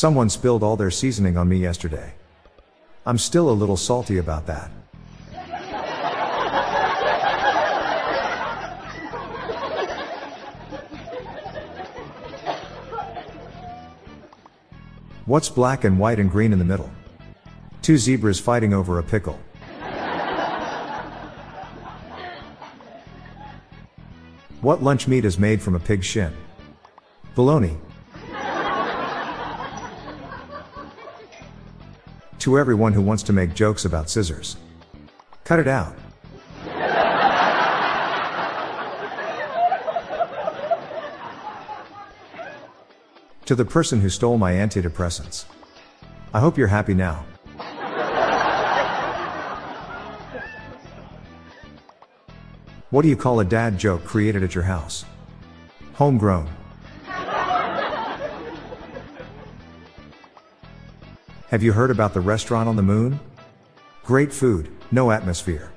Someone spilled all their seasoning on me yesterday. I'm still a little salty about that. What's black and white and green in the middle? Two zebras fighting over a pickle. What lunch meat is made from a pig's shin? Bologna. To everyone who wants to make jokes about scissors. Cut it out. To the person who stole my antidepressants. I hope you're happy now. What do you call a dad joke created at your house? Homegrown. Have you heard about the restaurant on the moon? Great food, no atmosphere.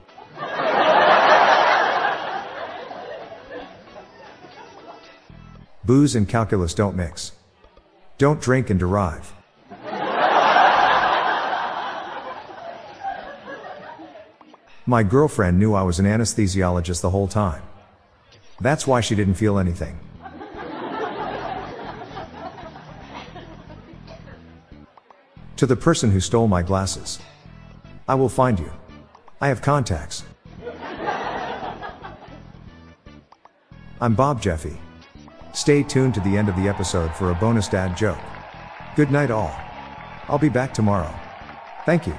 Booze and calculus don't mix. Don't drink and derive. My girlfriend knew I was an anesthesiologist the whole time. That's why she didn't feel anything. To the person who stole my glasses. I will find you. I have contacts. I'm Bob Jeffy. Stay tuned to the end of the episode for a bonus dad joke. Good night, all. I'll be back tomorrow. Thank you.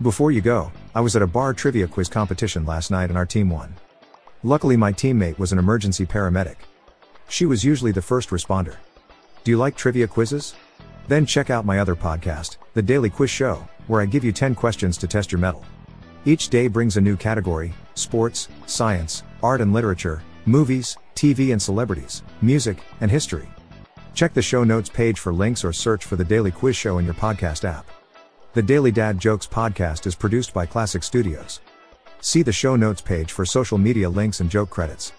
Before you go, I was at a bar trivia quiz competition last night and our team won. Luckily, my teammate was an emergency paramedic. She was usually the first responder. Do you like trivia quizzes? Then check out my other podcast, The Daily Quiz Show, where I give you 10 questions to test your mettle. Each day brings a new category sports, science, art and literature, movies, TV and celebrities, music, and history. Check the show notes page for links or search for The Daily Quiz Show in your podcast app. The Daily Dad Jokes podcast is produced by Classic Studios. See the show notes page for social media links and joke credits.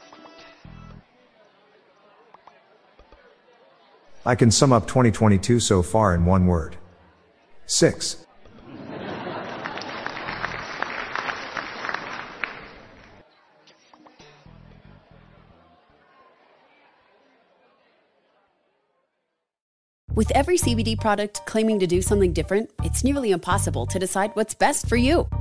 I can sum up 2022 so far in one word 6. With every CBD product claiming to do something different, it's nearly impossible to decide what's best for you.